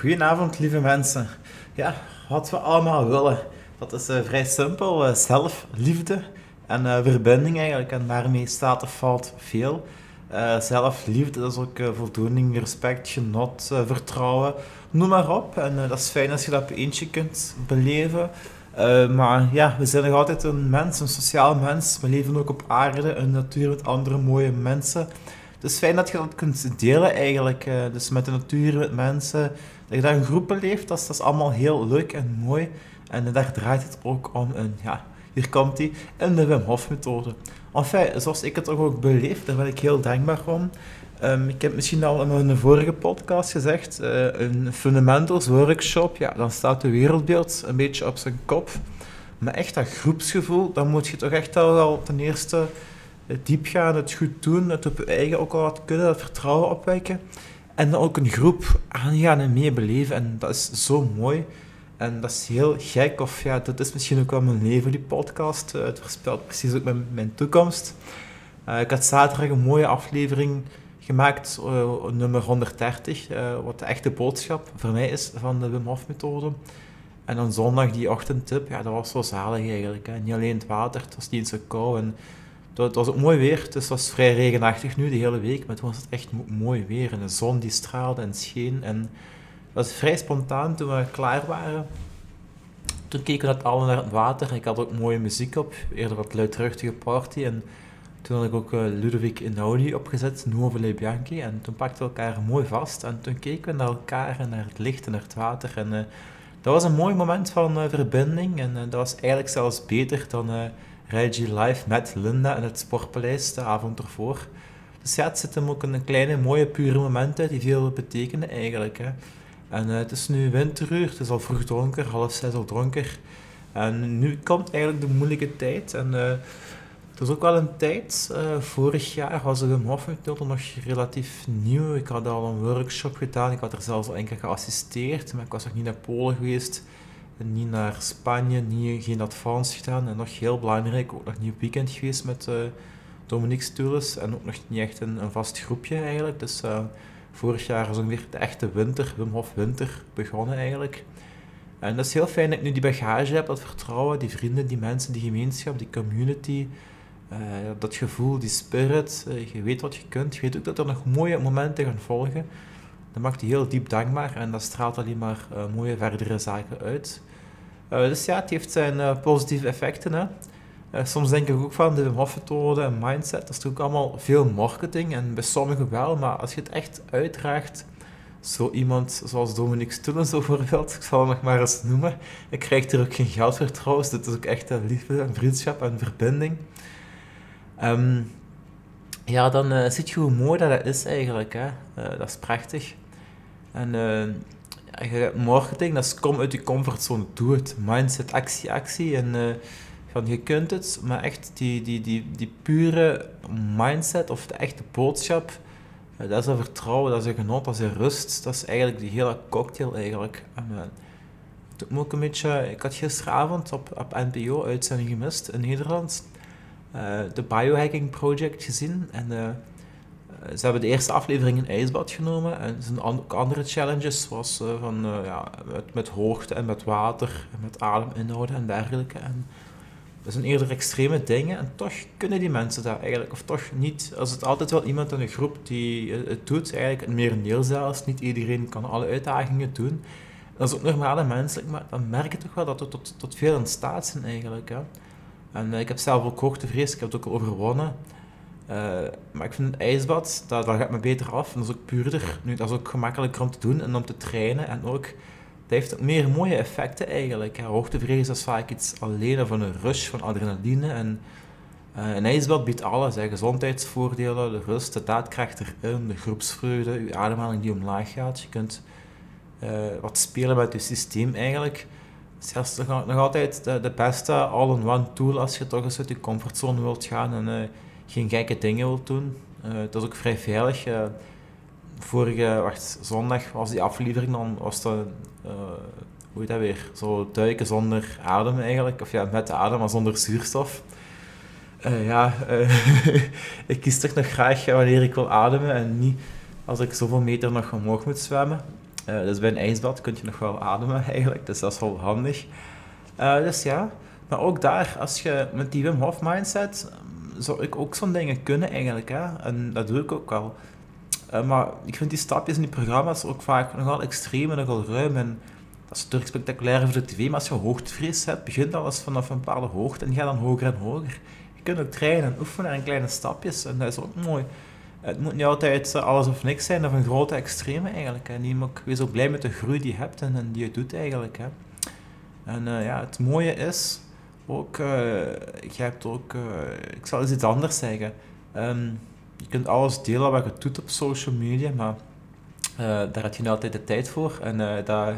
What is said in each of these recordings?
Goedenavond, lieve mensen. Ja, wat we allemaal willen, dat is uh, vrij simpel. Uh, zelfliefde en uh, verbinding eigenlijk. En daarmee staat of valt veel. zelfliefde, dat is ook voldoening, respect, genot, vertrouwen. Noem maar op. En dat is fijn als je dat op eentje kunt beleven. maar ja, we zijn nog altijd een mens, een sociaal mens. We leven ook op aarde, een natuur met andere mooie mensen. Het is fijn dat je dat kunt delen eigenlijk. dus met de natuur, met mensen dat je daar in groepen leeft, dat is, dat is allemaal heel leuk en mooi. En daar draait het ook om. En ja, hier komt hij, in de Wim Hof methode. Enfin, zoals ik het ook beleef, daar ben ik heel dankbaar om. Um, ik heb misschien al in mijn vorige podcast gezegd, uh, een fundamentals workshop, ja, dan staat de wereldbeeld een beetje op zijn kop. Maar echt dat groepsgevoel, dan moet je toch echt al wel ten eerste diep gaan, het goed doen, het op je eigen ook al wat kunnen, dat vertrouwen opwekken. En dan ook een groep aangaan en meebeleven. En dat is zo mooi. En dat is heel gek. Of ja, dat is misschien ook wel mijn leven, die podcast. Uh, het voorspelt precies ook mijn, mijn toekomst. Uh, ik had zaterdag een mooie aflevering gemaakt, nummer 130, wat de echte boodschap voor mij is van de Wim Hof methode. En dan zondag die ochtendtip, ja, dat was zo zalig eigenlijk. Hè. Niet alleen het water, het was niet zo koud. En het was ook mooi weer, dus het was vrij regenachtig nu de hele week, maar toen was het echt mooi weer en de zon die straalde en scheen. En was vrij spontaan toen we klaar waren. Toen keken we net alle naar het water. Ik had ook mooie muziek op, eerder wat luidruchtige party. En toen had ik ook uh, Ludovic Einaudi opgezet, Nuovo Le Bianchi. En toen pakten we elkaar mooi vast. En toen keken we naar elkaar en naar het licht en naar het water. En uh, dat was een mooi moment van uh, verbinding. En dat was eigenlijk zelfs beter dan Reggie live met Linda in het Sportpaleis de avond ervoor. Dus ja, het zit hem ook een kleine, mooie, pure momenten die veel betekenen eigenlijk. Hè. En uh, het is nu winteruur, het is al vroeg donker, half zes al donker. En nu komt eigenlijk de moeilijke tijd. En uh, het is ook wel een tijd, uh, vorig jaar was de Wim Hof nog relatief nieuw. Ik had al een workshop gedaan, ik had er zelfs al enkele geassisteerd, maar ik was nog niet naar Polen geweest niet naar Spanje, niet, geen advance gedaan. En nog heel belangrijk, ook nog niet op weekend geweest met uh, Dominique Stules. En ook nog niet echt een, een vast groepje eigenlijk. Dus uh, vorig jaar is ongeveer de echte winter, Wim Hof winter, begonnen eigenlijk. En dat is heel fijn dat ik nu die bagage heb, dat vertrouwen, die vrienden, die mensen, die gemeenschap, die community. Uh, dat gevoel, die spirit. je weet wat je kunt. Je weet ook dat er nog mooie momenten gaan volgen. Dat maakt je heel diep dankbaar en dat straalt alleen maar mooie verdere zaken uit. Uh, dus ja, het heeft zijn uh, positieve effecten. Hè. Uh, soms denk ik ook van de Hof en mindset, dat is natuurlijk allemaal veel marketing en bij sommigen wel, maar als je het echt uitdraagt, zo iemand zoals Dominique Stullen bijvoorbeeld, ik zal hem nog maar eens noemen, ik krijg er ook geen geld voor trouwens, dit is ook echt een liefde en vriendschap en verbinding. Um, ja, dan uh, zie je hoe mooi dat is eigenlijk. Hè. dat is prachtig. En marketing, dat is kom uit je comfortzone, doe het. Mindset, actie, actie. En uh, van je kunt het, maar echt die, die, die, die pure mindset of de echte boodschap, uh, dat is een vertrouwen, dat is een genot, dat is een rust. Dat is eigenlijk die hele cocktail eigenlijk. En, uh, ook een beetje, ik had gisteravond op, op NPO uitzending gemist in Nederland, de Biohacking Project gezien. En ze hebben de eerste aflevering in ijsbad genomen. En er zijn ook andere challenges, zoals uh, van, uh, ja, met, hoogte en met water en met ademinhouden en dergelijke. En dat zijn eerder extreme dingen en toch kunnen die mensen dat eigenlijk, of toch niet. Er zit altijd wel iemand in een groep die het doet, eigenlijk een merendeel zelfs. Niet iedereen kan alle uitdagingen doen. Dat is ook normale menselijk, maar dan merk je toch wel dat we tot, tot veel in staat zijn eigenlijk. Hè. En ik heb zelf ook hoogtevrees, ik heb het ook overwonnen. Uh, maar ik vind het ijsbad, dat, dat gaat me beter af. En dat is ook puurder. Nu, dat is ook gemakkelijker om te doen en om te trainen. En ook, dat heeft meer mooie effecten eigenlijk. Hoogtevrees is vaak iets alleen van een rush van adrenaline. En uh, een ijsbad biedt alles. Hè. Gezondheidsvoordelen, de rust, de daadkracht erin, de groepsvreugde, je ademhaling die omlaag gaat. Je kunt uh, wat spelen met je systeem eigenlijk. Nog, nog altijd de, de beste all-in-one tool als je toch eens uit je comfortzone wilt gaan. En, geen gekke dingen wilt doen. Uh, dat is ook vrij veilig. Uh, vorige wacht, zondag was die aflevering, dan was dat, uh, hoe heet dat weer, zo duiken zonder adem eigenlijk. Of ja, met adem, maar zonder zuurstof. ja, ik kies toch nog graag wanneer ik wil ademen en niet als ik zoveel meter nog omhoog moet zwemmen. dus bij een ijsbad kun je nog wel ademen eigenlijk, dus dat is wel handig. dus ja, maar ook daar, als je met die Wim Hof mindset, zou ik ook zo'n dingen kunnen eigenlijk. Hè? En dat doe ik ook wel. maar ik vind die stapjes in die programma's ook vaak nogal extreem en nogal ruim. En dat is natuurlijk spectaculair voor de tv, maar als je hoogtevrees hebt, begint alles vanaf een bepaalde hoogte en ga dan hoger en hoger. Je kunt ook trainen en oefenen in kleine stapjes en dat is ook mooi. Het moet niet altijd alles of niks zijn of een grote extreme eigenlijk. En je wees ook blij met de groei die je hebt en, die je doet eigenlijk. Hè. En uh, ja, het mooie is ook, uh, je hebt ook, uh, ik zal eens iets anders zeggen. Um, je kunt alles delen wat je doet op social media, maar daar heb je niet altijd de tijd voor. En dat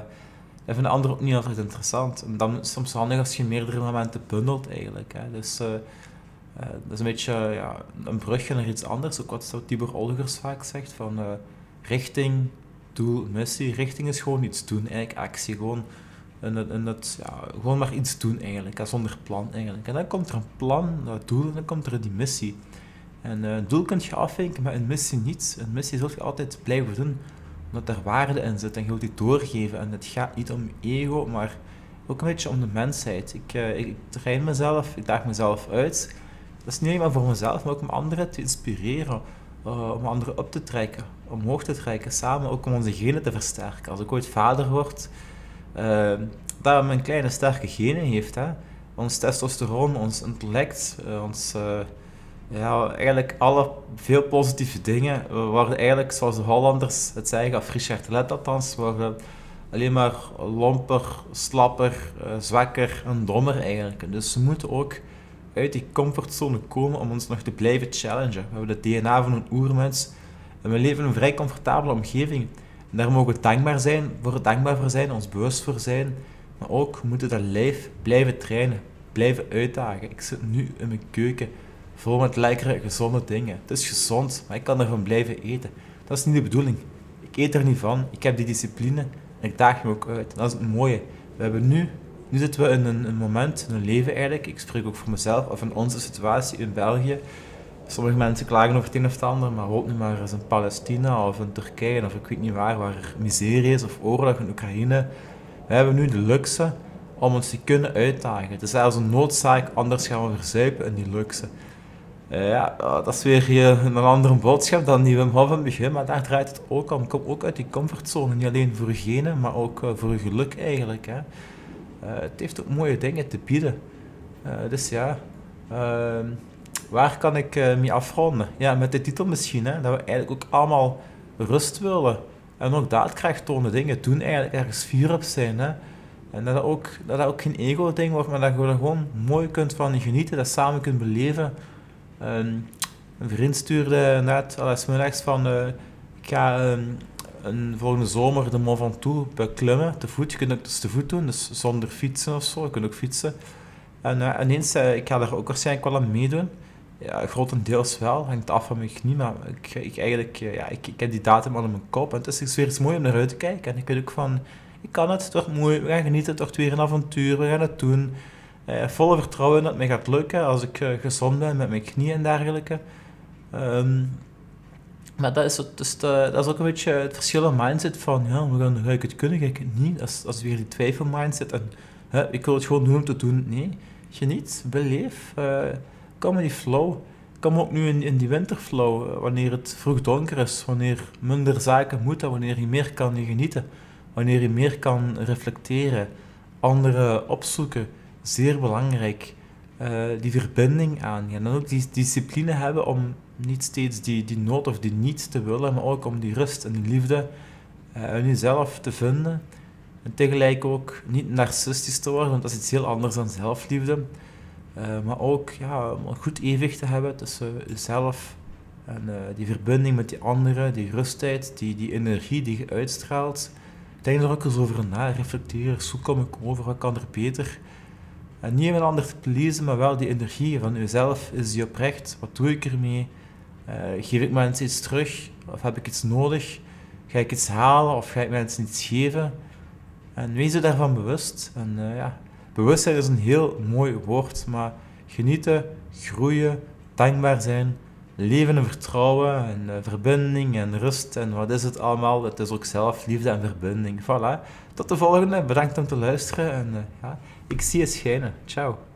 vinden anderen ook niet altijd interessant. En dan is het soms handig als je meerdere momenten bundelt eigenlijk. Hè. Dus dat is een beetje ja, een brugje naar iets anders. Ook wat Tibor Olgers vaak zegt, van richting, doel, missie. Richting is gewoon iets doen, eigenlijk actie. Gewoon, en, en dat, ja, gewoon maar iets doen eigenlijk, zonder plan eigenlijk. En dan komt er een plan, dat doel, en dan komt er die missie. En een doel kun je afvinken, maar een missie niet. Een missie zul je altijd blijven doen omdat er waarde in zit en je wilt die doorgeven. En het gaat niet om ego, maar ook een beetje om de mensheid. Ik, uh, ik train mezelf, ik daag mezelf uit. Dat is niet alleen maar voor mezelf, maar ook om anderen te inspireren. Uh, om anderen op te trekken, omhoog te trekken, samen ook om onze genen te versterken. Als ik ooit vader word, uh, dat mijn kleine sterke genen heeft. Hè. Ons testosteron, ons intellect, ons ja, eigenlijk alle veel positieve dingen worden eigenlijk, zoals de Hollanders het zeggen, of Richard Let althans, worden alleen maar lomper, slapper, zwakker en dommer eigenlijk. Dus we moeten ook uit die comfortzone komen om ons nog te blijven challengen. We hebben het DNA van een oermens en we leven in een vrij comfortabele omgeving. En daar mogen we dankbaar zijn, voor dankbaar voor zijn, ons bewust voor zijn. Maar ook, moeten dat lijf blijven trainen, blijven uitdagen. Ik zit nu in mijn keuken Vol met lekkere, gezonde dingen. Het is gezond, maar ik kan ervan blijven eten. Dat is niet de bedoeling. Ik eet er niet van. Ik heb die discipline en ik daag me ook uit. Dat is het mooie. We hebben nu, nu zitten we in een, een moment, in een leven eigenlijk. Ik spreek ook voor mezelf, of in onze situatie in België. Sommige mensen klagen over het een of het ander, maar ook niet maar eens in Palestina of in Turkije of ik weet niet waar, waar er miserie is of oorlog in Oekraïne. We hebben nu de luxe om ons te kunnen uitdagen. Het is zelfs een noodzaak, anders gaan we verzuipen in die luxe. Uh, ja, dat is weer een andere boodschap dan die Wim Hof in het begin, maar daar draait het ook om. Kom ook uit die comfortzone, niet alleen voor je maar ook uh, voor je geluk eigenlijk. Hè. Uh, het heeft ook mooie dingen te bieden. dus ja, ehm, waar kan ik mee afronden? Ja, met de titel misschien, hè, dat we eigenlijk ook allemaal rust willen. En ook daadkracht tonen, dingen doen eigenlijk ergens vier op zijn. Hè. En dat dat ook, dat ook geen ego-ding wordt, maar dat je er gewoon mooi kunt van genieten, dat samen kunt beleven. Um, een vriend stuurde net, alles middags van, uh, ik ga um, een, volgende zomer de Mont Ventoux beklimmen, te voet. Je kunt ook dus te voet doen, dus zonder fietsen of zo. Je kunt ook fietsen. En uh, ineens, uh, ik ga daar ook waarschijnlijk wel aan meedoen. Ja, grotendeels wel, hangt af van mijn knie, maar ik, ik eigenlijk, ja, ik, ik heb die datum al in mijn kop. En het is weer eens mooi om naar uit te kijken. En ik weet ook van, ik kan het, het wordt mooi, we gaan genieten, het wordt weer een avontuur, we gaan het doen. Uh, volle vertrouwen dat het mij gaat lukken als ik uh, gezond ben met mijn knieën en dergelijke. Um, maar dat is, dus de, dat is ook een beetje het verschil in mindset van, ja, we gaan, ga ik het kunnen, ga ik het niet? Dat is, weer die twijfel mindset en ik wil het gewoon doen om te doen. Nee, geniet, beleef, die flow. Kom ook nu in, in die winterflow, wanneer het vroeg donker is, wanneer minder zaken moeten, wanneer je meer kan genieten, wanneer je meer kan reflecteren, anderen opzoeken zeer belangrijk. Uh, die verbinding aan. En dan ook die discipline hebben om niet steeds die, die nood of die niet te willen, maar ook om die rust en die liefde uh, in jezelf te vinden. En tegelijk ook niet narcistisch te worden, want dat is iets heel anders dan zelfliefde. Uh, maar ook ja, om een goed evenwicht te hebben tussen jezelf en die verbinding met die anderen, die rustheid, die, die energie die je uitstraalt. Denk er ook eens over na, reflecteer, hoe kom ik over, wat kan er beter? En niet een ander te pleasen, maar wel die energie van jezelf. Is die oprecht? Wat doe ik ermee? Uh, geef ik mensen iets terug? Of heb ik iets nodig? Ga ik iets halen of ga ik mensen iets geven? En wees je daarvan bewust. En ja, bewustzijn is een heel mooi woord, maar genieten, groeien, dankbaar zijn, leven en vertrouwen en uh, verbinding en rust en wat is het allemaal. Het is ook zelf liefde en verbinding. Voilà. Tot de volgende. Bedankt om te luisteren en uh, ja, ik zie je schijnen. Ciao.